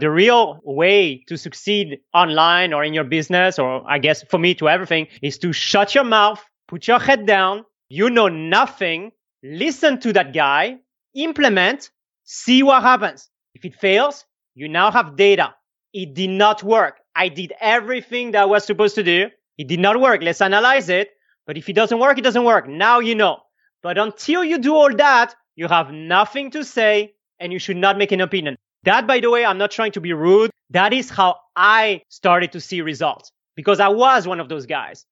The real way to succeed online or in your business, or I guess for me to everything, is to shut your mouth, put your head down. You know nothing. Listen to that guy, implement, see what happens. If it fails, you now have data. It did not work. I did everything that I was supposed to do. It did not work. Let's analyze it. But if it doesn't work, it doesn't work. Now you know. But until you do all that, you have nothing to say and you should not make an opinion. That, by the way, I'm not trying to be rude. That is how I started to see results because I was one of those guys.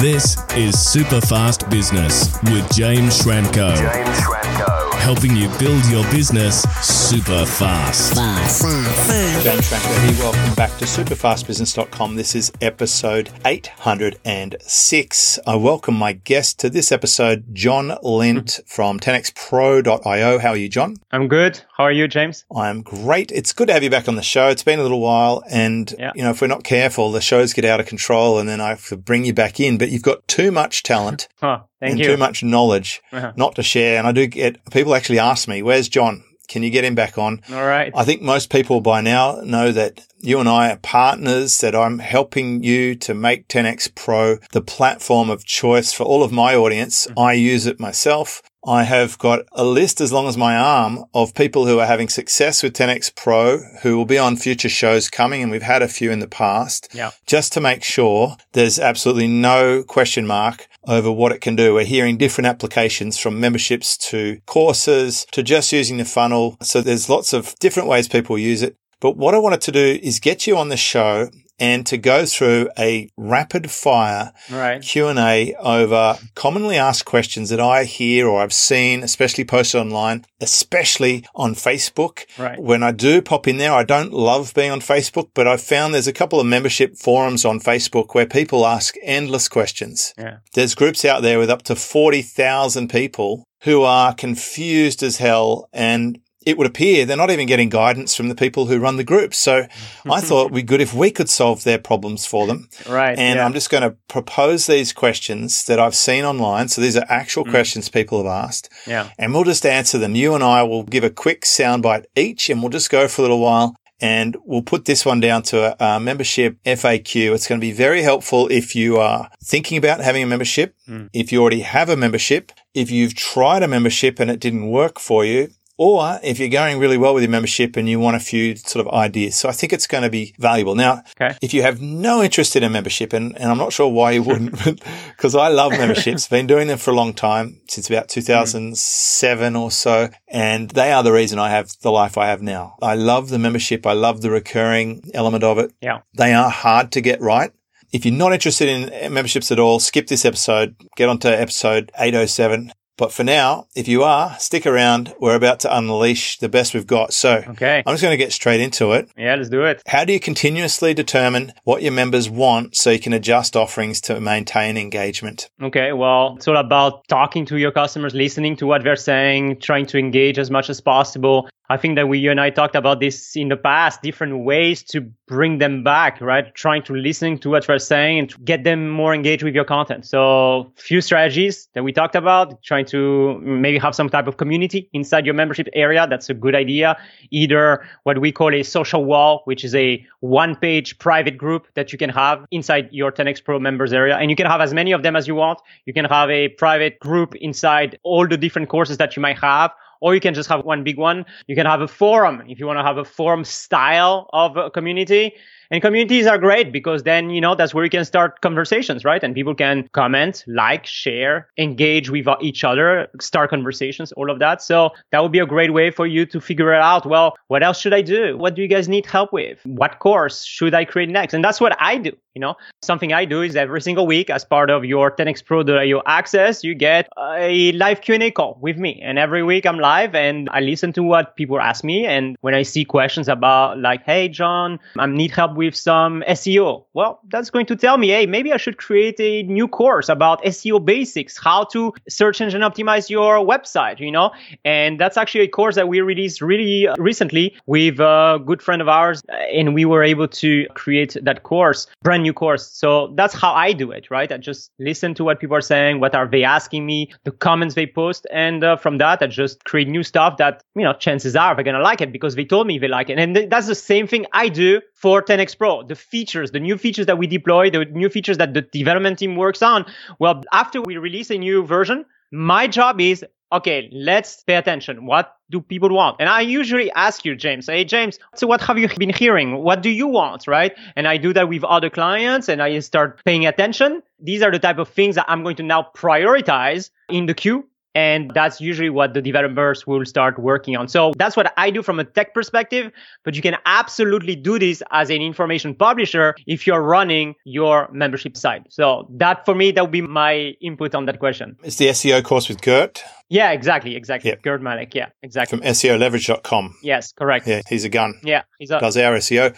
This is Super Fast Business with James Schramko. James Schramko. Helping you build your business super fast. Fast. Fast. James Schramko here. Welcome back to superfastbusiness.com. This is episode 806. I welcome my guest to this episode, John Lint mm-hmm. from 10xpro.io. How are you, John? I'm good. How are you, James? I'm great. It's good to have you back on the show. It's been a little while and, Yeah. you know, if we're not careful, the shows get out of control and then I have to bring you back in, but you've got too much talent Oh, thank and you. too much knowledge Uh-huh. not to share. And I do get people actually ask me, where's John? Can you get him back on? All right. I think most people by now know that you and I are partners, that I'm helping you to make 10X Pro the platform of choice for all of my audience. I use it myself. I have got a list as long as my arm of people who are having success with 10X Pro who will be on future shows coming. And we've had a few in the past Yeah. just to make sure there's absolutely no question mark over what it can do. We're hearing different applications from memberships to courses to just using the funnel. So there's lots of different ways people use it. But what I wanted to do is get you on the show and to go through a rapid fire right. Q&A over commonly asked questions that I hear or I've seen, especially posted online, especially on Facebook. Right. When I do pop in there, I don't love being on Facebook, but I've found there's a couple of membership forums on Facebook where people ask endless questions. Yeah. There's groups out there with up to 40,000 people who are confused as hell and it would appear they're not even getting guidance from the people who run the groups. So I thought it'd be good if we could solve their problems for them. Right. And yeah. I'm just going to propose these questions that I've seen online. So these are actual mm. questions people have asked. yeah. And we'll just answer them. You and I will give a quick soundbite each and we'll just go for a little while. And we'll put this one down to a, a membership FAQ. It's going to be very helpful if you are thinking about having a membership, mm. if you already have a membership, if you've tried a membership and it didn't work for you, or if you're going really well with your membership and you want a few sort of ideas. So I think it's going to be valuable. Now, Okay. if you have no interest in a membership, and, and I'm not sure why you wouldn't, because I love memberships, I've been doing them for a long time, since about 2007 or so, and they are the reason I have the life I have now. I love the membership. I love the recurring element of it. Yeah. They are hard to get right. If you're not interested in memberships at all, skip this episode, get onto episode 807. But for now, if you are, stick around. We're about to unleash the best we've got. So Okay. I'm just going to get straight into it. Yeah, let's do it. How do you continuously determine what your members want so you can adjust offerings to maintain engagement? Okay, well, it's all about talking to your customers, listening to what they're saying, trying to engage as much as possible. I think that we, you and I talked about this in the past, different ways to bring them back, right? Trying to listen to what they're saying and get them more engaged with your content. So few strategies that we talked about, trying to maybe have some type of community inside your membership area. That's a good idea. Either what we call a social wall, which is a one page private group that you can have inside your 10x Pro members area. And you can have as many of them as you want. You can have a private group inside all the different courses that you might have. Or you can just have one big one. You can have a forum if you want to have a forum style of a community. And communities are great because then, you know, that's where you can start conversations, right? And people can comment, like, share, engage with uh, each other, start conversations, all of that. So that would be a great way for you to figure it out. Well, what else should I do? What do you guys need help with? What course should I create next? And that's what I do. You know, something I do is every single week as part of your 10xpro.io access, you get a live Q&A call with me. And every week I'm live and I listen to what people ask me. And when I see questions about like, Hey, John, I need help with with some SEO. Well, that's going to tell me, hey, maybe I should create a new course about SEO basics, how to search engine optimize your website, you know? And that's actually a course that we released really uh, recently with a good friend of ours. And we were able to create that course, brand new course. So that's how I do it, right? I just listen to what people are saying. What are they asking me? The comments they post. And uh, from that, I just create new stuff that, you know, chances are they're going to like it because they told me they like it. And th- that's the same thing I do for 10x Pro. The features, the new features that we deploy, the new features that the development team works on. Well, after we release a new version, my job is okay, let's pay attention. What do people want? And I usually ask you, James, hey, James, so what have you been hearing? What do you want? Right. And I do that with other clients and I start paying attention. These are the type of things that I'm going to now prioritize in the queue and that's usually what the developers will start working on. So that's what I do from a tech perspective, but you can absolutely do this as an information publisher if you're running your membership site. So that for me, that would be my input on that question. It's the SEO course with Gert. Yeah, exactly, exactly. Yep. Gert Mellak. Yeah, exactly. From SEOleverage.com. Yes, correct. Yeah, he's a gun. Yeah, he's a- does our SEO.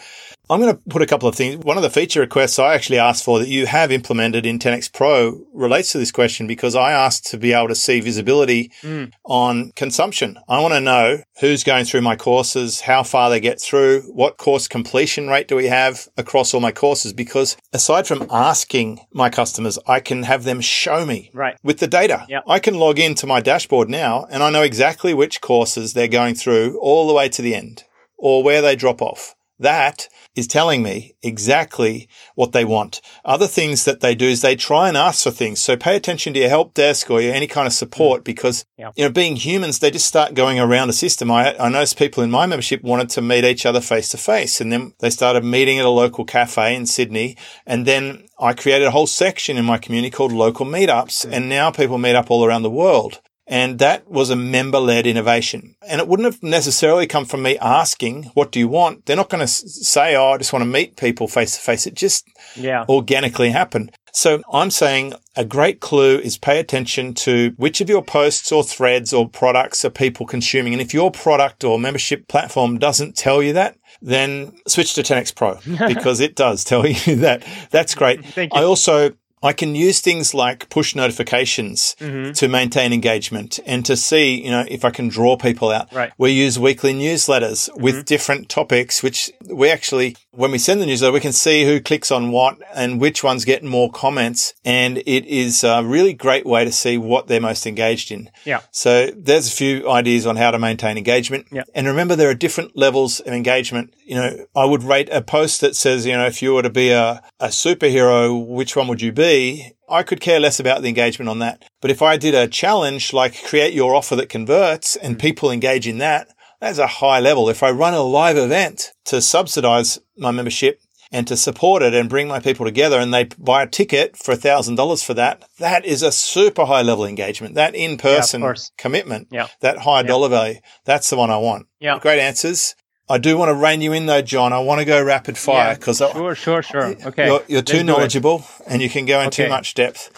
I'm going to put a couple of things. One of the feature requests I actually asked for that you have implemented in 10x Pro relates to this question because I asked to be able to see visibility mm. on consumption. I want to know who's going through my courses, how far they get through, what course completion rate do we have across all my courses? Because aside from asking my customers, I can have them show me right. with the data. Yep. I can log into my dashboard now and I know exactly which courses they're going through all the way to the end or where they drop off. That is telling me exactly what they want. Other things that they do is they try and ask for things. So pay attention to your help desk or your, any kind of support mm. because, yeah. you know, being humans, they just start going around a system. I, I noticed people in my membership wanted to meet each other face to face and then they started meeting at a local cafe in Sydney. And then I created a whole section in my community called local meetups. Mm. And now people meet up all around the world. And that was a member led innovation. And it wouldn't have necessarily come from me asking, what do you want? They're not going to say, oh, I just want to meet people face to face. It just yeah. organically happened. So I'm saying a great clue is pay attention to which of your posts or threads or products are people consuming. And if your product or membership platform doesn't tell you that, then switch to 10x Pro because it does tell you that. That's great. Thank you. I also I can use things like push notifications mm-hmm. to maintain engagement and to see, you know, if I can draw people out. Right. We use weekly newsletters mm-hmm. with different topics, which we actually, when we send the newsletter, we can see who clicks on what and which ones get more comments. And it is a really great way to see what they're most engaged in. Yeah. So there's a few ideas on how to maintain engagement. Yeah. And remember, there are different levels of engagement. You know, I would rate a post that says, you know, if you were to be a, a superhero, which one would you be? I could care less about the engagement on that. But if I did a challenge like create your offer that converts and mm. people engage in that, that's a high level. If I run a live event to subsidize my membership and to support it and bring my people together and they buy a ticket for $1,000 for that, that is a super high level engagement. That in person yeah, commitment, yeah. that high yeah. dollar value, that's the one I want. Yeah. Great answers. I do want to rein you in though, John. I want to go rapid fire because yeah, sure, sure, sure. Okay, you're, you're too knowledgeable and you can go in okay. too much depth.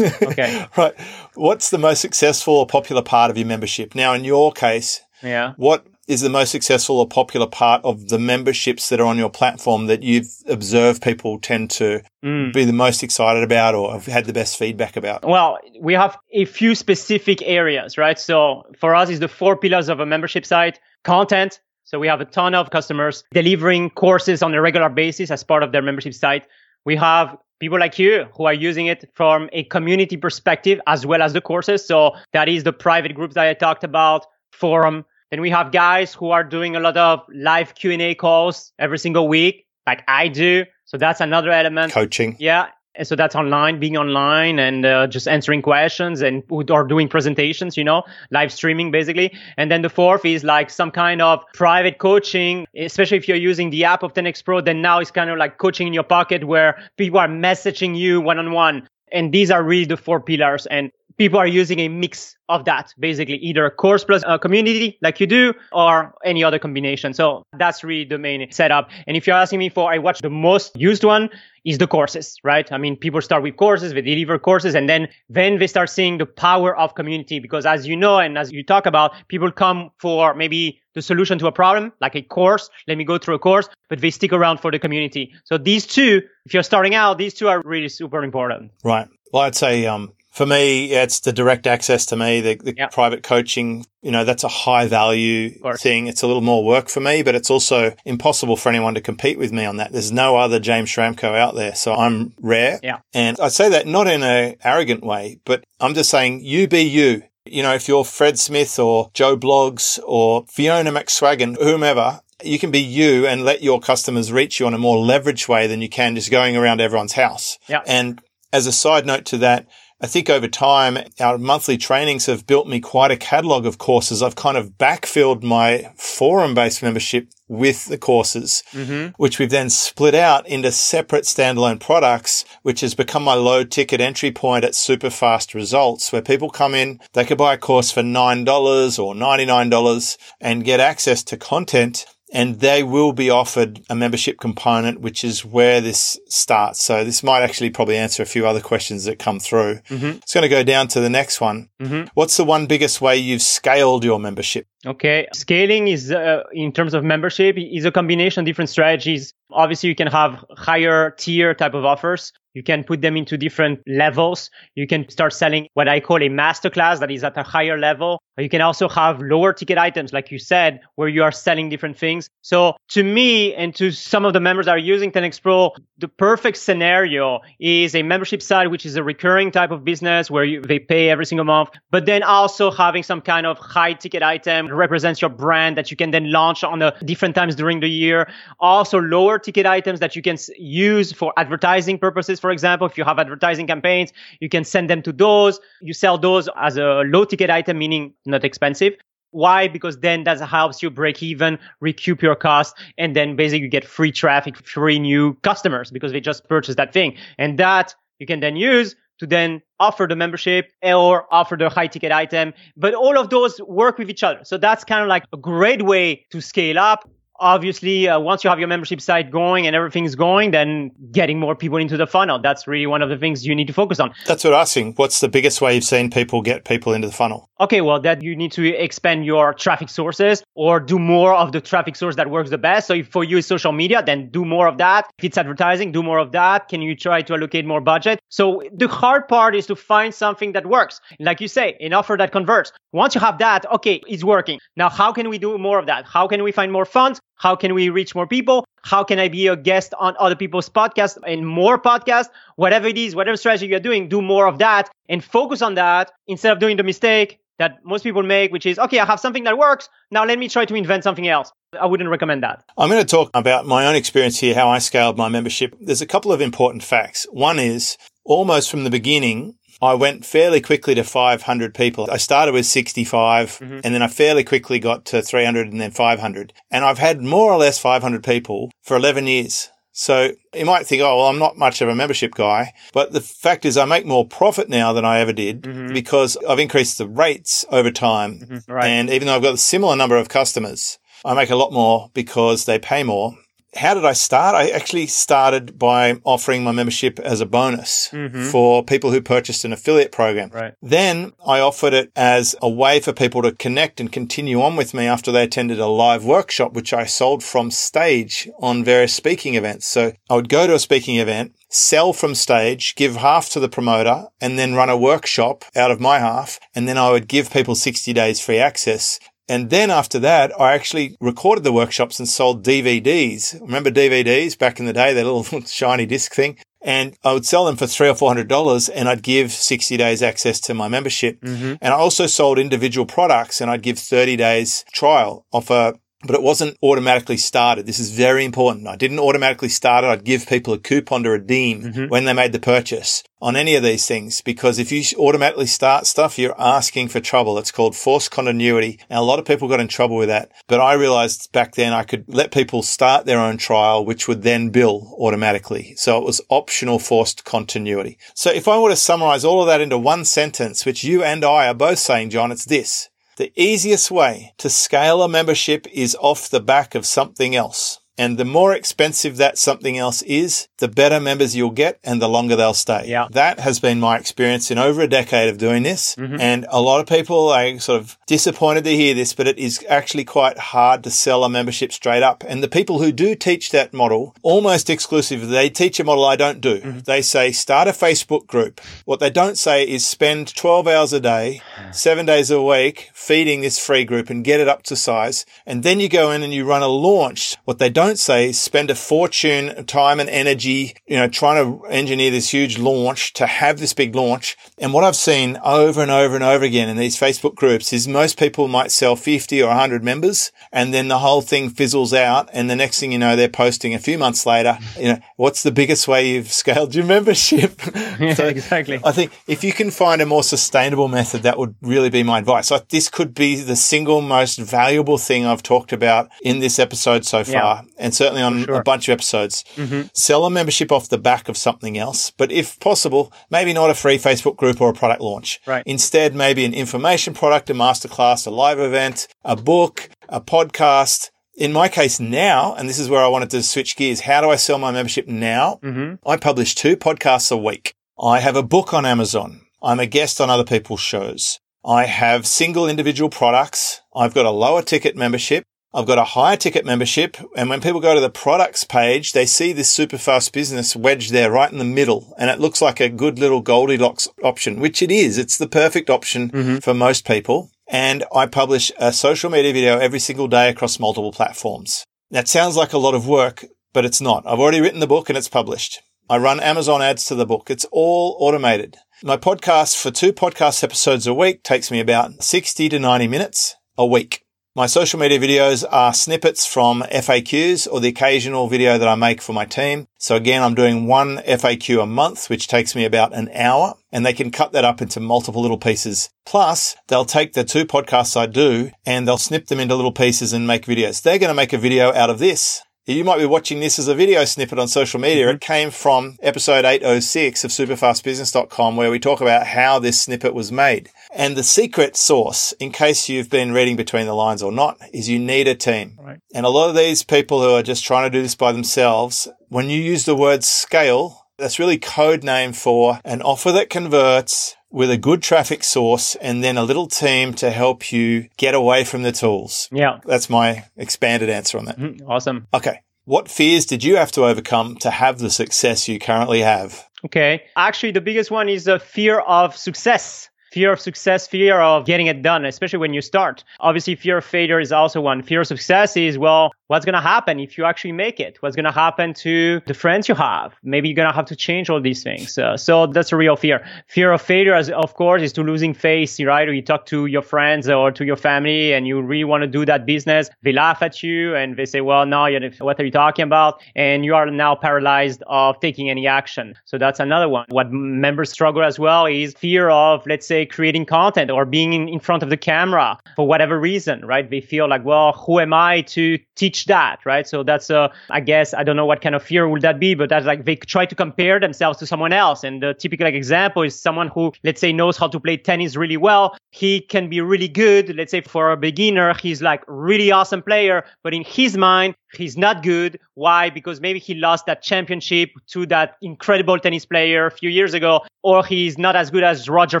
okay, right. What's the most successful or popular part of your membership? Now, in your case, yeah, what is the most successful or popular part of the memberships that are on your platform that you've observed people tend to mm. be the most excited about or have had the best feedback about? Well, we have a few specific areas, right? So for us, it's the four pillars of a membership site: content so we have a ton of customers delivering courses on a regular basis as part of their membership site. We have people like you who are using it from a community perspective as well as the courses. So that is the private groups that I talked about, forum. Then we have guys who are doing a lot of live Q&A calls every single week, like I do. So that's another element. Coaching. Yeah. And so that's online, being online and uh, just answering questions and or doing presentations, you know, live streaming basically. And then the fourth is like some kind of private coaching, especially if you're using the app of 10x Pro, then now it's kind of like coaching in your pocket where people are messaging you one on one. And these are really the four pillars. And people are using a mix of that, basically either a course plus a community like you do or any other combination. So that's really the main setup. And if you're asking me for, I watch the most used one is the courses, right? I mean, people start with courses, they deliver courses, and then, then they start seeing the power of community. Because as you know, and as you talk about, people come for maybe the solution to a problem, like a course. Let me go through a course, but they stick around for the community. So these two, if you're starting out, these two are really super important. Right. Well, I'd say, um, for me, it's the direct access to me, the, the yep. private coaching. You know, that's a high value thing. It's a little more work for me, but it's also impossible for anyone to compete with me on that. There's no other James Schramko out there. So I'm rare. Yeah. And I say that not in a arrogant way, but I'm just saying you be you. You know, if you're Fred Smith or Joe Bloggs or Fiona McSwaggin, whomever, you can be you and let your customers reach you on a more leveraged way than you can just going around everyone's house. Yeah. And as a side note to that, I think over time, our monthly trainings have built me quite a catalog of courses. I've kind of backfilled my forum based membership with the courses, mm-hmm. which we've then split out into separate standalone products, which has become my low ticket entry point at super fast results where people come in, they could buy a course for $9 or $99 and get access to content and they will be offered a membership component, which is where this starts. So this might actually probably answer a few other questions that come through. Mm-hmm. It's going to go down to the next one. Mm-hmm. What's the one biggest way you've scaled your membership? Okay. Scaling is, uh, in terms of membership, is a combination of different strategies. Obviously, you can have higher tier type of offers. You can put them into different levels. You can start selling what I call a masterclass that is at a higher level. You can also have lower ticket items, like you said, where you are selling different things. So to me and to some of the members that are using 10x Pro, the perfect scenario is a membership side, which is a recurring type of business where you, they pay every single month, but then also having some kind of high ticket item represents your brand that you can then launch on a different times during the year. Also lower ticket items that you can use for advertising purposes. For example, if you have advertising campaigns, you can send them to those. You sell those as a low ticket item, meaning not expensive. Why? Because then that helps you break even, recoup your cost, and then basically you get free traffic, free new customers because they just purchased that thing. And that you can then use to then offer the membership or offer the high ticket item. But all of those work with each other. So that's kind of like a great way to scale up obviously uh, once you have your membership site going and everything's going then getting more people into the funnel that's really one of the things you need to focus on that's what i think what's the biggest way you've seen people get people into the funnel okay well that you need to expand your traffic sources or do more of the traffic source that works the best. So if for you is social media then do more of that. If it's advertising do more of that. Can you try to allocate more budget? So the hard part is to find something that works. Like you say an offer that converts. Once you have that okay it's working. Now how can we do more of that? How can we find more funds? How can we reach more people? How can I be a guest on other people's podcasts and more podcasts? Whatever it is, whatever strategy you're doing, do more of that and focus on that instead of doing the mistake that most people make, which is, okay, I have something that works. Now let me try to invent something else. I wouldn't recommend that. I'm going to talk about my own experience here, how I scaled my membership. There's a couple of important facts. One is almost from the beginning, I went fairly quickly to 500 people. I started with 65 mm-hmm. and then I fairly quickly got to 300 and then 500. And I've had more or less 500 people for 11 years. So you might think, oh, well, I'm not much of a membership guy. But the fact is I make more profit now than I ever did mm-hmm. because I've increased the rates over time. Mm-hmm. Right. And even though I've got a similar number of customers, I make a lot more because they pay more how did I start? I actually started by offering my membership as a bonus mm-hmm. for people who purchased an affiliate program. Right. Then I offered it as a way for people to connect and continue on with me after they attended a live workshop, which I sold from stage on various speaking events. So I would go to a speaking event, sell from stage, give half to the promoter, and then run a workshop out of my half. And then I would give people 60 days free access. And then after that, I actually recorded the workshops and sold DVDs. Remember DVDs back in the day, that little shiny disc thing? And I would sell them for three or four hundred dollars and I'd give 60 days access to my membership. Mm-hmm. And I also sold individual products and I'd give 30 days trial, offer but it wasn't automatically started. This is very important. I didn't automatically start it. I'd give people a coupon to redeem mm-hmm. when they made the purchase on any of these things because if you automatically start stuff, you're asking for trouble. It's called forced continuity. And a lot of people got in trouble with that. But I realized back then I could let people start their own trial, which would then bill automatically. So it was optional forced continuity. So if I were to summarize all of that into one sentence, which you and I are both saying, John, it's this. The easiest way to scale a membership is off the back of something else. And the more expensive that something else is, the better members you'll get and the longer they'll stay. Yeah. That has been my experience in over a decade of doing this. Mm-hmm. And a lot of people are sort of disappointed to hear this, but it is actually quite hard to sell a membership straight up. And the people who do teach that model, almost exclusively, they teach a model I don't do. Mm-hmm. They say start a Facebook group. What they don't say is spend 12 hours a day, seven days a week feeding this free group and get it up to size. And then you go in and you run a launch. What they don't don't say spend a fortune, time and energy, you know, trying to engineer this huge launch to have this big launch. And what I've seen over and over and over again in these Facebook groups is most people might sell 50 or 100 members and then the whole thing fizzles out. And the next thing you know, they're posting a few months later, you know, what's the biggest way you've scaled your membership? yeah, so exactly. I think if you can find a more sustainable method, that would really be my advice. So this could be the single most valuable thing I've talked about in this episode so far. Yeah and certainly on sure. a bunch of episodes. Mm-hmm. Sell a membership off the back of something else, but if possible, maybe not a free Facebook group or a product launch. Right. Instead, maybe an information product, a masterclass, a live event, a book, a podcast. In my case now, and this is where I wanted to switch gears, how do I sell my membership now? Mm-hmm. I publish two podcasts a week. I have a book on Amazon. I'm a guest on other people's shows. I have single individual products. I've got a lower ticket membership. I've got a higher ticket membership. And when people go to the products page, they see this super fast business wedged there right in the middle. And it looks like a good little Goldilocks option, which it is. It's the perfect option mm-hmm. for most people. And I publish a social media video every single day across multiple platforms. That sounds like a lot of work, but it's not. I've already written the book and it's published. I run Amazon ads to the book. It's all automated. My podcast for two podcast episodes a week takes me about 60 to 90 minutes a week. My social media videos are snippets from FAQs or the occasional video that I make for my team. So again, I'm doing one FAQ a month, which takes me about an hour and they can cut that up into multiple little pieces. Plus they'll take the two podcasts I do and they'll snip them into little pieces and make videos. They're going to make a video out of this. You might be watching this as a video snippet on social media. Mm-hmm. It came from episode 806 of superfastbusiness.com where we talk about how this snippet was made. And the secret source, in case you've been reading between the lines or not, is you need a team. Right. And a lot of these people who are just trying to do this by themselves, when you use the word scale, that's really code name for an offer that converts with a good traffic source and then a little team to help you get away from the tools. Yeah. That's my expanded answer on that. Mm-hmm. Awesome. Okay. What fears did you have to overcome to have the success you currently have? Okay. Actually, the biggest one is a fear of success fear of success, fear of getting it done, especially when you start. Obviously, fear of failure is also one. Fear of success is, well, what's going to happen if you actually make it? What's going to happen to the friends you have? Maybe you're going to have to change all these things. Uh, so that's a real fear. Fear of failure, of course, is to losing face, right? Or you talk to your friends or to your family and you really want to do that business. They laugh at you and they say, well, no, what are you talking about? And you are now paralyzed of taking any action. So that's another one. What members struggle as well is fear of, let's say, creating content or being in, in front of the camera for whatever reason, right? They feel like, well, who am I to teach that, right? So that's, uh, I guess, I don't know what kind of fear would that be, but that's like they try to compare themselves to someone else. And the typical like, example is someone who, let's say, knows how to play tennis really well. He can be really good. Let's say for a beginner, he's like really awesome player, but in his mind, he's not good. Why? Because maybe he lost that championship to that incredible tennis player a few years ago, or he's not as good as Roger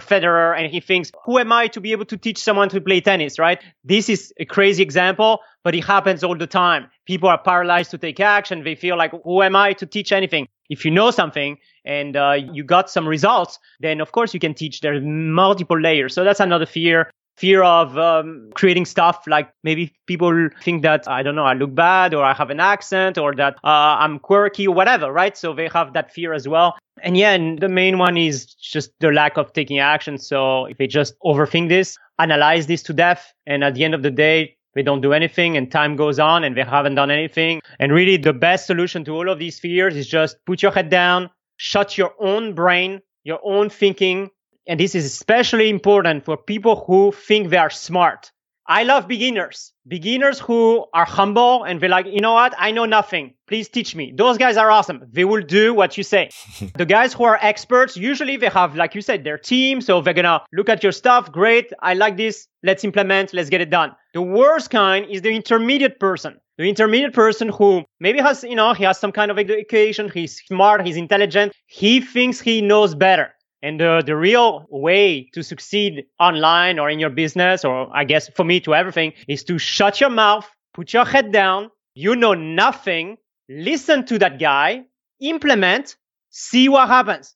Federer and he thinks, who am I to be able to teach someone to play tennis, right? This is a crazy example, but it happens all the time. People are paralyzed to take action. They feel like, who am I to teach anything? If you know something and uh, you got some results, then of course you can teach. There's multiple layers. So that's another fear fear of um, creating stuff like maybe people think that I don't know I look bad or I have an accent or that uh, I'm quirky or whatever, right? So they have that fear as well. And yeah, and the main one is just the lack of taking action. So if they just overthink this, analyze this to death, and at the end of the day, they don't do anything and time goes on and they haven't done anything. And really the best solution to all of these fears is just put your head down, shut your own brain, your own thinking. And this is especially important for people who think they are smart. I love beginners, beginners who are humble and they're like, you know what? I know nothing. Please teach me. Those guys are awesome. They will do what you say. the guys who are experts, usually they have, like you said, their team. So they're going to look at your stuff. Great. I like this. Let's implement. Let's get it done. The worst kind is the intermediate person. The intermediate person who maybe has, you know, he has some kind of education. He's smart. He's intelligent. He thinks he knows better. And the, the real way to succeed online or in your business, or I guess for me to everything, is to shut your mouth, put your head down. You know nothing. Listen to that guy, implement, see what happens.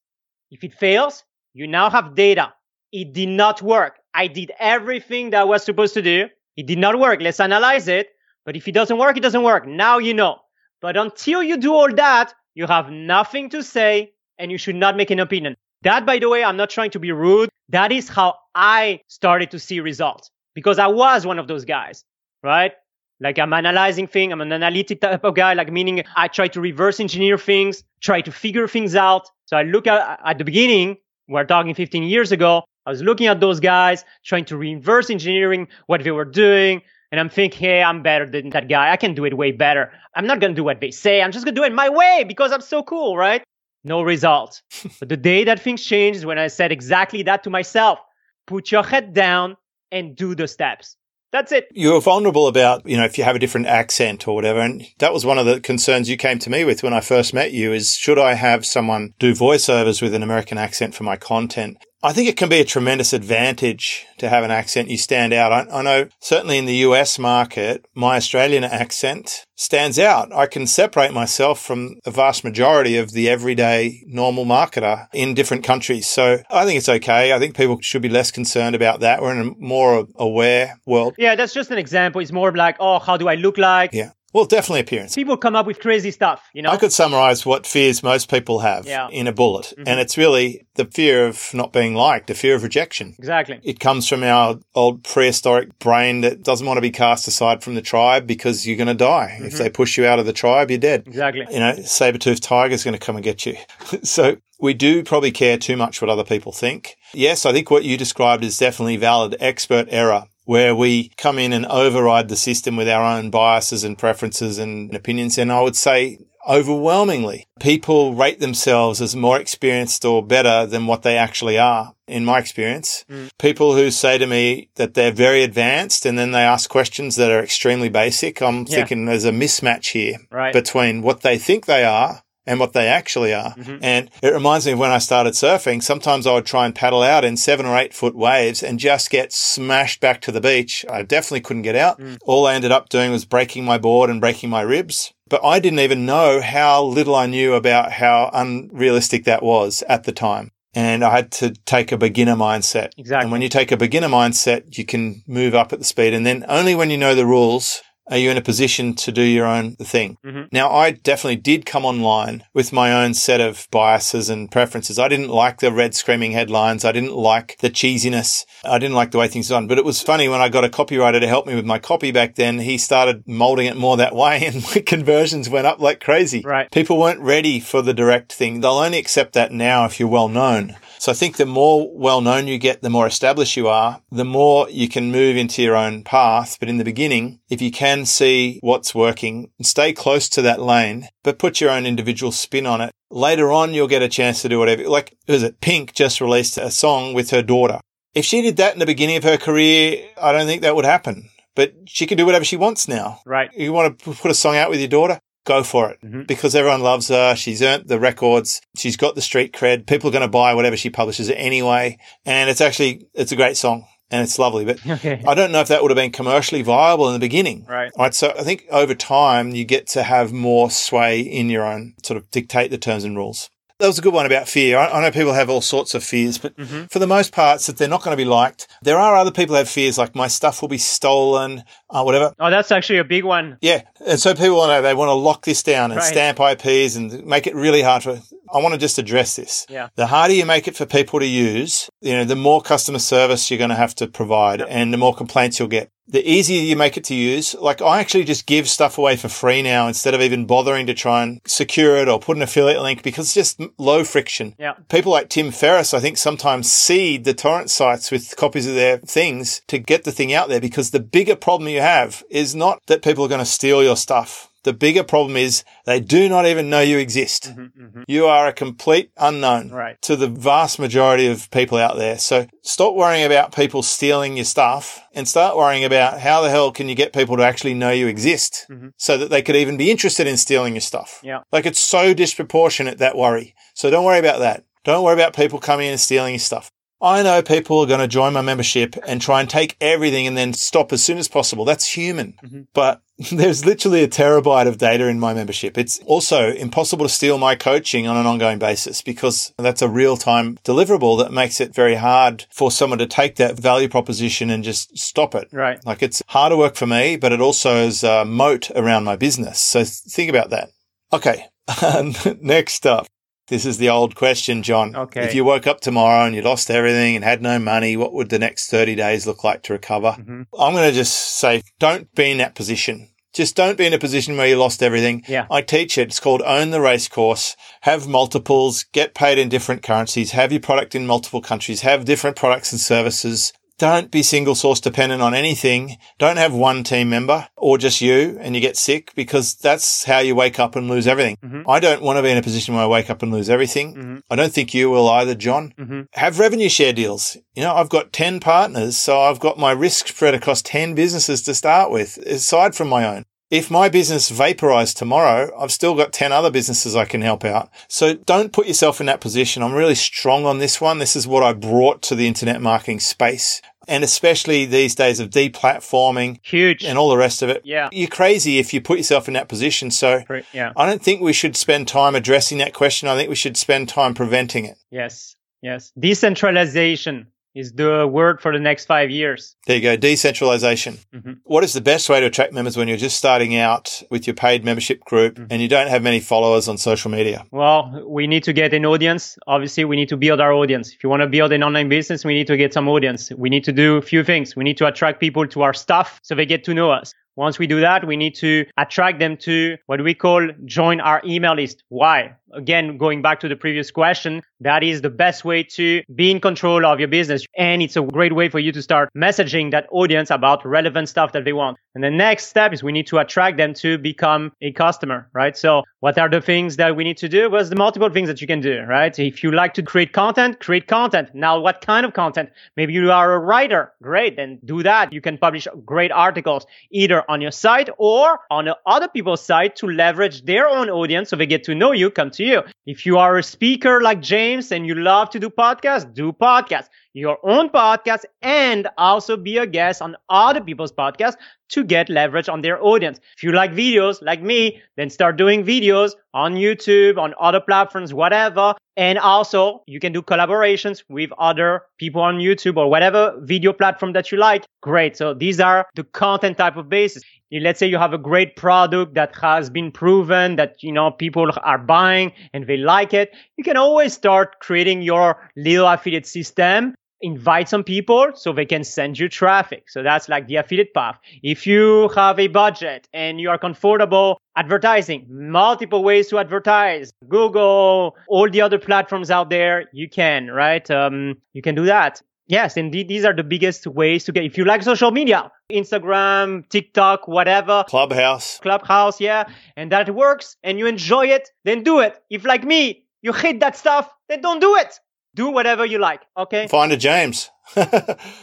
If it fails, you now have data. It did not work. I did everything that I was supposed to do. It did not work. Let's analyze it. But if it doesn't work, it doesn't work. Now you know. But until you do all that, you have nothing to say and you should not make an opinion. That, by the way, I'm not trying to be rude. That is how I started to see results because I was one of those guys, right? Like I'm analyzing things. I'm an analytic type of guy, like meaning I try to reverse engineer things, try to figure things out. So I look at, at the beginning, we're talking 15 years ago. I was looking at those guys, trying to reverse engineering what they were doing. And I'm thinking, hey, I'm better than that guy. I can do it way better. I'm not going to do what they say. I'm just going to do it my way because I'm so cool, right? No result. but the day that things changed is when I said exactly that to myself. Put your head down and do the steps. That's it. You were vulnerable about, you know, if you have a different accent or whatever. And that was one of the concerns you came to me with when I first met you is should I have someone do voiceovers with an American accent for my content? I think it can be a tremendous advantage to have an accent. You stand out. I, I, know certainly in the US market, my Australian accent stands out. I can separate myself from the vast majority of the everyday normal marketer in different countries. So I think it's okay. I think people should be less concerned about that. We're in a more aware world. Yeah, that's just an example. It's more like, oh, how do I look like? Yeah. Well, definitely appearance. People come up with crazy stuff, you know? I could summarize what fears most people have yeah. in a bullet. Mm-hmm. And it's really the fear of not being liked, the fear of rejection. Exactly. It comes from our old prehistoric brain that doesn't want to be cast aside from the tribe because you're going to die. Mm-hmm. If they push you out of the tribe, you're dead. Exactly. You know, saber-toothed tiger's going to come and get you. so we do probably care too much what other people think. Yes, I think what you described is definitely valid. Expert error where we come in and override the system with our own biases and preferences and opinions. And I would say overwhelmingly, people rate themselves as more experienced or better than what they actually are. In my experience, mm. people who say to me that they're very advanced and then they ask questions that are extremely basic, I'm yeah. thinking there's a mismatch here right. between what they think they are and what they actually are. Mm-hmm. And it reminds me of when I started surfing. Sometimes I would try and paddle out in seven or eight foot waves and just get smashed back to the beach. I definitely couldn't get out. Mm. All I ended up doing was breaking my board and breaking my ribs. But I didn't even know how little I knew about how unrealistic that was at the time. And I had to take a beginner mindset. Exactly. And when you take a beginner mindset, you can move up at the speed. And then only when you know the rules are you in a position to do your own thing? Mm-hmm. Now, I definitely did come online with my own set of biases and preferences. I didn't like the red screaming headlines. I didn't like the cheesiness. I didn't like the way things were done. But it was funny when I got a copywriter to help me with my copy back then, he started molding it more that way and my conversions went up like crazy. Right. People weren't ready for the direct thing. They'll only accept that now if you're well known. So I think the more well known you get, the more established you are, the more you can move into your own path. But in the beginning, if you can see what's working, stay close to that lane, but put your own individual spin on it. Later on, you'll get a chance to do whatever. Like, was it Pink just released a song with her daughter? If she did that in the beginning of her career, I don't think that would happen but she can do whatever she wants now. Right. You want to put a song out with your daughter? Go for it mm-hmm. because everyone loves her. She's earned the records. She's got the street cred. People are going to buy whatever she publishes anyway. And it's actually, it's a great song and it's lovely. But okay. I don't know if that would have been commercially viable in the beginning. Right. Right. So I think over time you get to have more sway in your own sort of dictate the terms and rules. That was a good one about fear. I, I know people have all sorts of fears, but mm-hmm. for the most part, that they're not going to be liked. There are other people who have fears like my stuff will be stolen, uh, whatever. Oh, that's actually a big one. Yeah. And so people want to, they want to lock this down and right. stamp IPs and make it really hard for, I want to just address this. Yeah. The harder you make it for people to use, you know, the more customer service you're going to have to provide and the more complaints you'll get. The easier you make it to use, like I actually just give stuff away for free now instead of even bothering to try and secure it or put an affiliate link because it's just low friction. Yeah. People like Tim Ferriss, I think sometimes seed the torrent sites with copies of their things to get the thing out there because the bigger problem you have is not that people are going to steal your stuff. The bigger problem is they do not even know you exist. Mm-hmm, mm-hmm. You are a complete unknown Right. to the vast majority of people out there. So stop worrying about people stealing your stuff and start worrying about how the hell can you get people to actually know you exist mm-hmm. so that they could even be interested in stealing your stuff. Yeah. Like it's so disproportionate that worry. So don't worry about that. Don't worry about people coming in and stealing your stuff. I know people are going to join my membership and try and take everything and then stop as soon as possible. That's human. Mm-hmm. But there's literally a terabyte of data in my membership. It's also impossible to steal my coaching on an ongoing basis because that's a real time deliverable that makes it very hard for someone to take that value proposition and just stop it. Right. Like it's harder work for me, but it also is a moat around my business. So think about that. Okay. Next up. This is the old question, John. Okay. If you woke up tomorrow and you lost everything and had no money, what would the next 30 days look like to recover? Mm-hmm. I'm going to just say, don't be in that position. Just don't be in a position where you lost everything. Yeah. I teach it. It's called own the race course. Have multiples, get paid in different currencies, have your product in multiple countries, have different products and services. Don't be single source dependent on anything. Don't have one team member or just you and you get sick because that's how you wake up and lose everything. Mm-hmm. I don't want to be in a position where I wake up and lose everything. Mm-hmm. I don't think you will either, John. Mm-hmm. Have revenue share deals. You know, I've got 10 partners, so I've got my risk spread across 10 businesses to start with, aside from my own. If my business vaporized tomorrow, I've still got 10 other businesses I can help out. So don't put yourself in that position. I'm really strong on this one. This is what I brought to the internet marketing space. And especially these days of deplatforming Huge. and all the rest of it. Yeah. You're crazy if you put yourself in that position. So Yeah. I don't think we should spend time addressing that question. I think we should spend time preventing it. Yes. Yes. Decentralization is the word for the next five years. There you go. Decentralization. Mhm. What is the best way to attract members when you're just starting out with your paid membership group and you don't have many followers on social media? Well, we need to get an audience. Obviously, we need to build our audience. If you want to build an online business, we need to get some audience. We need to do a few things. We need to attract people to our stuff so they get to know us. Once we do that, we need to attract them to what we call join our email list. Why? Again, going back to the previous question, that is the best way to be in control of your business. And it's a great way for you to start messaging that audience about relevant stuff that they want. And the next step is we need to attract them to become a customer, right? So what are the things that we need to do? Well, the multiple things that you can do, right? If you like to create content, create content. Now, what kind of content? Maybe you are a writer. Great. Then do that. You can publish great articles either on your site or on other people's site to leverage their own audience so they get to know you, come to you. If you are a speaker like James and you love to do podcasts, do podcasts, your own podcast, and also be a guest on other people's podcasts to get leverage on their audience. If you like videos like me, then start doing videos on YouTube, on other platforms, whatever. And also you can do collaborations with other people on YouTube or whatever video platform that you like. Great. So these are the content type of basis. Let's say you have a great product that has been proven that, you know, people are buying and they like it. You can always start creating your little affiliate system invite some people so they can send you traffic. So that's like the affiliate path. If you have a budget and you are comfortable advertising, multiple ways to advertise, Google, all the other platforms out there, you can, right? Um, you can do that. Yes, indeed, these are the biggest ways to get. If you like social media, Instagram, TikTok, whatever, Clubhouse. Clubhouse, yeah, and that works and you enjoy it, then do it. If like me, you hate that stuff, then don't do it. Do whatever you like, okay? Find a James.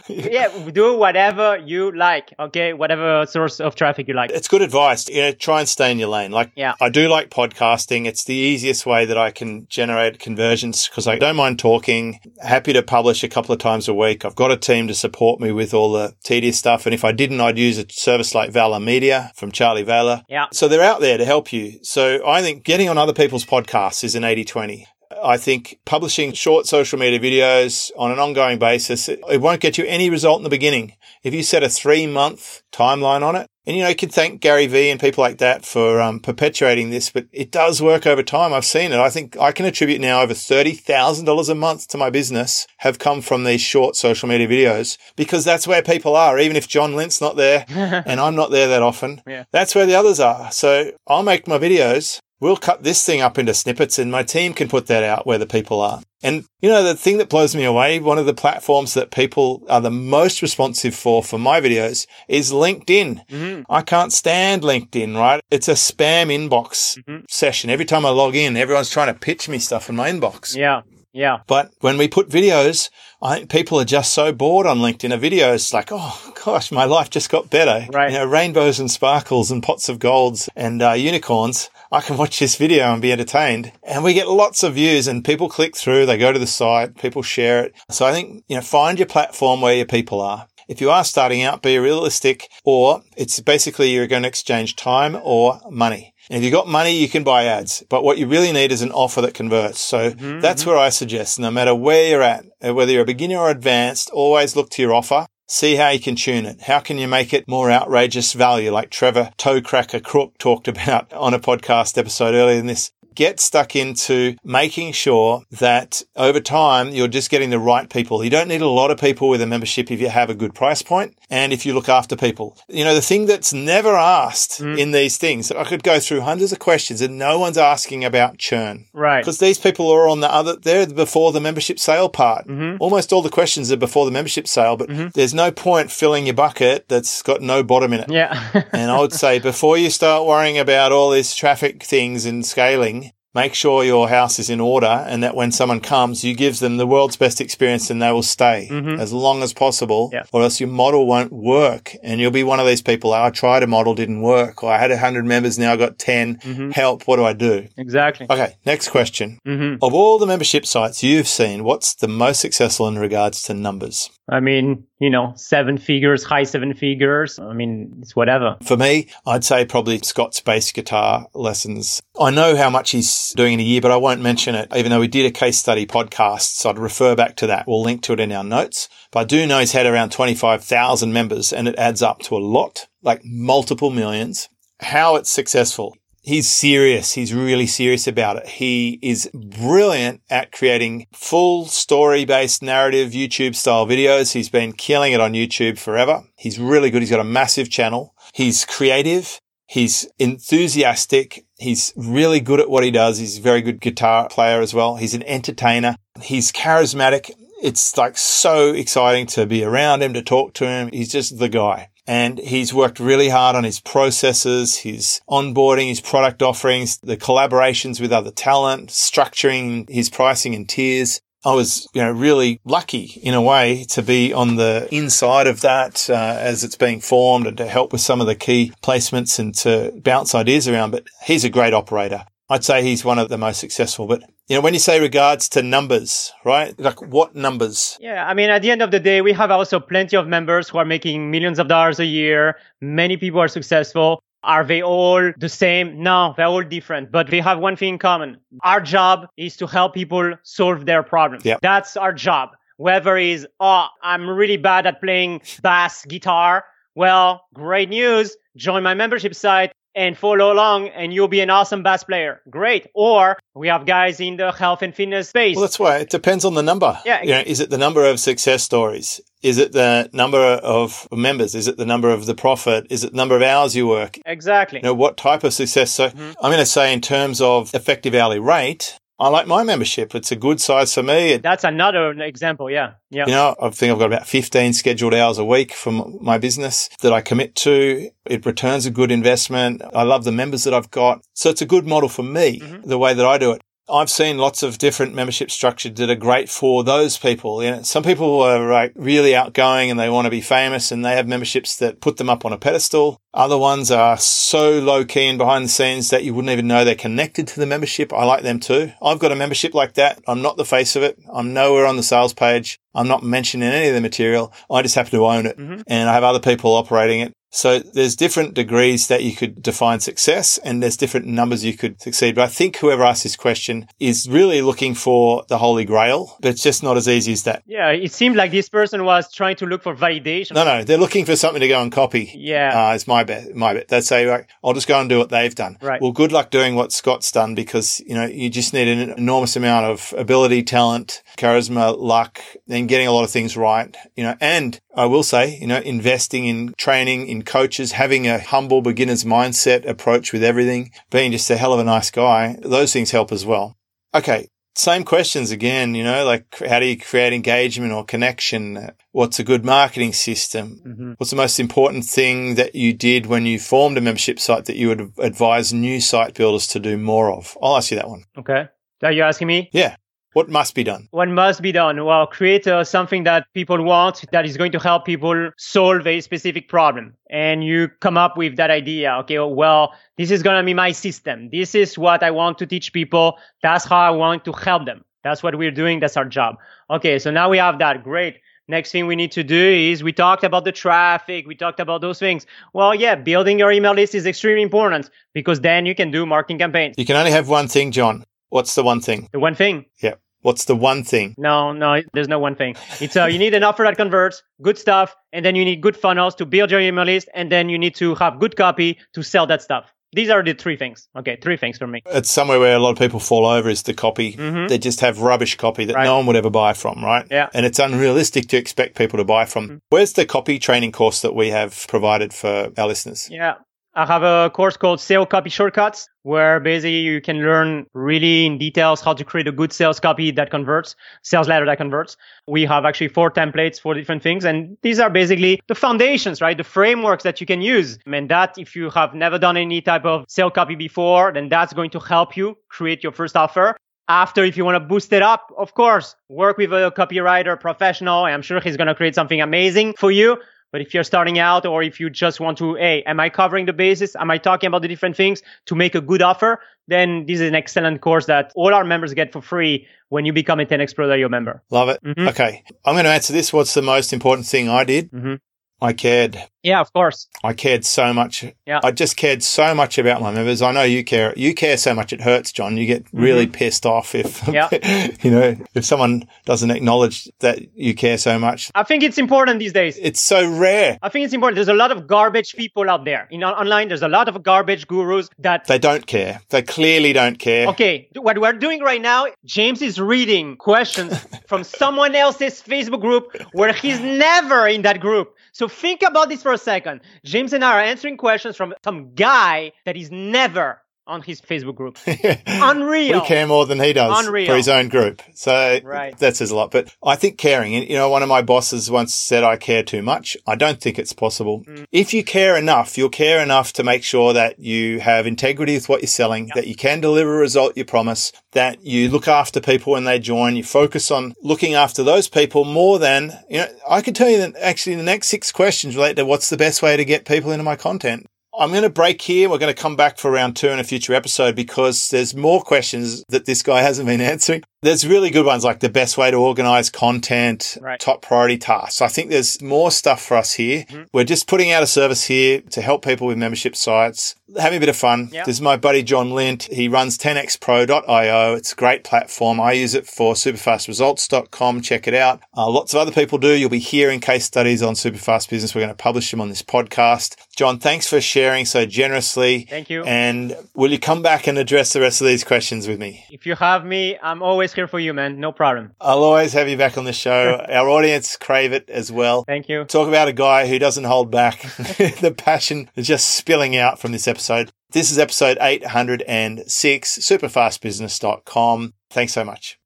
yeah, do whatever you like, okay? Whatever source of traffic you like. It's good advice. You know, try and stay in your lane. Like, Yeah. I do like podcasting. It's the easiest way that I can generate conversions because I don't mind talking. Happy to publish a couple of times a week. I've got a team to support me with all the tedious stuff. And if I didn't, I'd use a service like Valor Media from Charlie Valor. Yeah. So they're out there to help you. So I think getting on other people's podcasts is an 80 20. I think publishing short social media videos on an ongoing basis, it, it won't get you any result in the beginning. If you set a three month timeline on it, and you know, you can thank Gary Vee and people like that for um, perpetuating this, but it does work over time. I've seen it. I think I can attribute now over $30,000 a month to my business have come from these short social media videos because that's where people are. Even if John Lint's not there and I'm not there that often, Yeah. that's where the others are. So I'll make my videos. We'll cut this thing up into snippets and my team can put that out where the people are. And you know, the thing that blows me away, one of the platforms that people are the most responsive for for my videos is LinkedIn. Mhm. I can't stand LinkedIn, right? It's a spam inbox Mhm. session. Every time I log in, everyone's trying to pitch me stuff in my inbox. Yeah. Yeah. But when we put videos, I think people are just so bored on LinkedIn. A video is like, oh gosh, my life just got better. Right. You know, rainbows and sparkles and pots of golds and uh, unicorns. I can watch this video and be entertained. And we get lots of views and people click through, they go to the site, people share it. So I think, you know, find your platform where your people are. If you are starting out, be realistic or it's basically you're going to exchange time or money. And if you've got money, you can buy ads. But what you really need is an offer that converts. So mm-hmm, mm-hmm. that's where I suggest no matter where you're at, whether you're a beginner or advanced, always look to your offer. See how you can tune it. How can you make it more outrageous value like Trevor Toecracker Crook talked about on a podcast episode earlier in this? Get stuck into making sure that over time you're just getting the right people. You don't need a lot of people with a membership if you have a good price point and if you look after people. You know, the thing that's never asked mm. in these things, I could go through hundreds of questions and no one's asking about churn. Right. Because these people are on the other, they're before the membership sale part. Mm-hmm. Almost all the questions are before the membership sale, but mm-hmm. there's no point filling your bucket that's got no bottom in it. Yeah. And I would say before you start worrying about all these traffic things and scaling, make sure your house is in order and that when someone comes, you give them the world's best experience and they will stay as long as possible Yeah. or else your model won't work. And you'll be one of these people, I tried a model, didn't work. Or I had 100 members, now I got 10. Help. What do I do? exactly. Okay. Next question. hmm Of all the membership sites you've seen, what's the most successful in regards to numbers? I mean, you know, seven figures, high seven figures. I mean, it's whatever. For me, I'd say probably Scott's bass guitar lessons. I know how much he's doing in a year, but I won't mention it, even though we did a case study podcast. So I'd refer back to that. We'll link to it in our notes. But I do know he's had around 25,000 members and it adds up to a lot, like multiple millions. How it's successful. He's serious. He's really serious about it. He is brilliant at creating full story based narrative YouTube style videos. He's been killing it on YouTube forever. He's really good. He's got a massive channel. He's creative. He's enthusiastic. He's really good at what he does. He's a very good guitar player as well. He's an entertainer. He's charismatic. It's like so exciting to be around him, to talk to him. He's just the guy. And he's worked really hard on his processes, his onboarding, his product offerings, the collaborations with other talent, structuring his pricing and tiers. I was, you know, really lucky in a way to be on the inside of that uh, as it's being formed and to help with some of the key placements and to bounce ideas around. But he's a great operator. I'd say he's one of the most successful. But, you know, when you say regards to numbers, right? Like what numbers? Yeah, I mean, at the end of the day, we have also plenty of members who are making millions of dollars a year. Many people are successful. Are they all the same? No, they're all different, but they have one thing in common. Our job is to help people solve their problems. Yeah. That's our job. Whether is, oh, I'm really bad at playing bass guitar. Well, great news. Join my membership site and follow along and you'll be an awesome bass player. Great. Or we have guys in the health and fitness space. Well, that's why it depends on the number. Yeah. You know, is it the number of success stories? Is it the number of members? Is it the number of the profit? Is it the number of hours you work? exactly. You know, what type of success? So Mm-hmm. I'm going to say in terms of effective hourly rate, I like my membership. It's a good size for me. It, That's another example. Yeah. Yeah. you know, I think I've got about 15 scheduled hours a week from my business that I commit to. It returns a good investment. I love the members that I've got. So it's a good model for me, Mm-hmm. the way that I do it. I've seen lots of different membership structures that are great for those people. You know, some people are like really outgoing and they want to be famous and they have memberships that put them up on a pedestal. Other ones are so low key and behind the scenes that you wouldn't even know they're connected to the membership. I like them too. I've got a membership like that. I'm not the face of it. I'm nowhere on the sales page. I'm not mentioned in any of the material. I just happen to own it mm-hmm. and I have other people operating it. So there's different degrees that you could define success and there's different numbers you could succeed. But I think whoever asked this question is really looking for the holy grail, but it's just not as easy as that. Yeah, it seemed like this person was trying to look for validation. No, no, they're looking for something to go and copy. Yeah. Uh, it's my bet. My bet. They'd say, right, I'll just go and do what they've done. Right. Well, good luck doing what Scott's done because, you know, you just need an enormous amount of ability, talent, charisma, luck, and getting a lot of things right, you know, and I will say, you know, investing in training, in coaches, having a humble beginner's mindset approach with everything, being just a hell of a nice guy, those things help as well. Okay. Same questions again, you know, like how do you create engagement or connection? What's a good marketing system? Mhm. What's the most important thing that you did when you formed a membership site that you would advise new site builders to do more of? I'll ask you that one. Okay. Are you asking me? Yeah. What must be done? What must be done? Well, create uh, something that people want that is going to help people solve a specific problem. And you come up with that idea. Okay, well, this is going to be my system. This is what I want to teach people. That's how I want to help them. That's what we're doing. That's our job. Okay, so now we have that. Great. Next thing we need to do is we talked about the traffic. We talked about those things. Well, yeah, building your email list is extremely important because then you can do marketing campaigns. You can only have one thing, John. What's the one thing? The one thing. Yeah. What's the one thing? No, no, there's no one thing. It's uh, you need an offer that converts, good stuff, and then you need good funnels to build your email list, and then you need to have good copy to sell that stuff. These are the three things. Okay, three things for me. It's somewhere where a lot of people fall over is the copy. Mhm. They just have rubbish copy that Right. no one would ever buy from, right? Yeah. And it's unrealistic to expect people to buy from. Mhm. Where's the copy training course that we have provided for our listeners? Yeah. I have a course called Sales Copy Shortcuts, where basically you can learn really in details how to create a good sales copy that converts, sales letter that converts. We have actually four templates for different things. And these are basically the foundations, right? The frameworks that you can use. And that if you have never done any type of sales copy before, then that's going to help you create your first offer. After, if you want to boost it up, of course, work with a copywriter professional. I'm sure he's going to create something amazing for you. But if you're starting out or if you just want to, hey, am I covering the basis? Am I talking about the different things to make a good offer? Then this is an excellent course that all our members get for free when you become a 10x Pro member. Love it. Mhm. Okay. I'm going to answer this. What's the most important thing I did? Mhm. I cared. Yeah, of course. I cared so much. Yeah. I just cared so much about my members. I know you care. You care so much it hurts, John. You get really pissed off if, Mm-hmm. Yeah. you know, if someone doesn't acknowledge that you care so much. I think it's important these days. It's so rare. I think it's important. There's a lot of garbage people out there. In online, there's a lot of garbage gurus that They don't care. They clearly don't care. Okay, what we're doing right now, James is reading questions from someone else's Facebook group where he's never in that group. So think about this for a second. James and I are answering questions from some guy that is never on his Facebook group. Unreal. We care more than he does Unreal. for his own group. So Right. that says a lot. But I think caring, you know, one of my bosses once said, I care too much. I don't think it's possible. Mm. If you care enough, you'll care enough to make sure that you have integrity with what you're selling, that you can deliver a result you promise, that you look after people when they join, you focus on looking after those people more than, you know, I could tell you that actually the next six questions relate to what's the best way to get people into my content. I'm going to break here. We're going to come back for round two in a future episode because there's more questions that this guy hasn't been answering. There's really good ones like the best way to organize content, Right. top priority tasks. I think there's more stuff for us here. We're just putting out a service here to help people with membership sites, having a bit of fun. Yeah. There's my buddy John Lint. He runs 10xpro.io. It's a great platform. I use it for superfastresults.com. Check it out. Uh, lots of other people do. You'll be hearing case studies on Superfast Business. We're going to publish them on this podcast. John, thanks for sharing so generously. Thank you. And will you come back and address the rest of these questions with me? If you have me, I'm always here for you, man. No problem. I'll always have you back on the show. Our audience crave it as well. Thank you. Talk about a guy who doesn't hold back. the passion is just spilling out from this episode. This is episode 806, superfastbusiness.com. Thanks so much.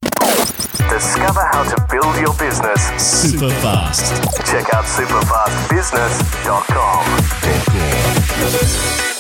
Discover how to build your business. Super fast. Check out superfastbusiness.com.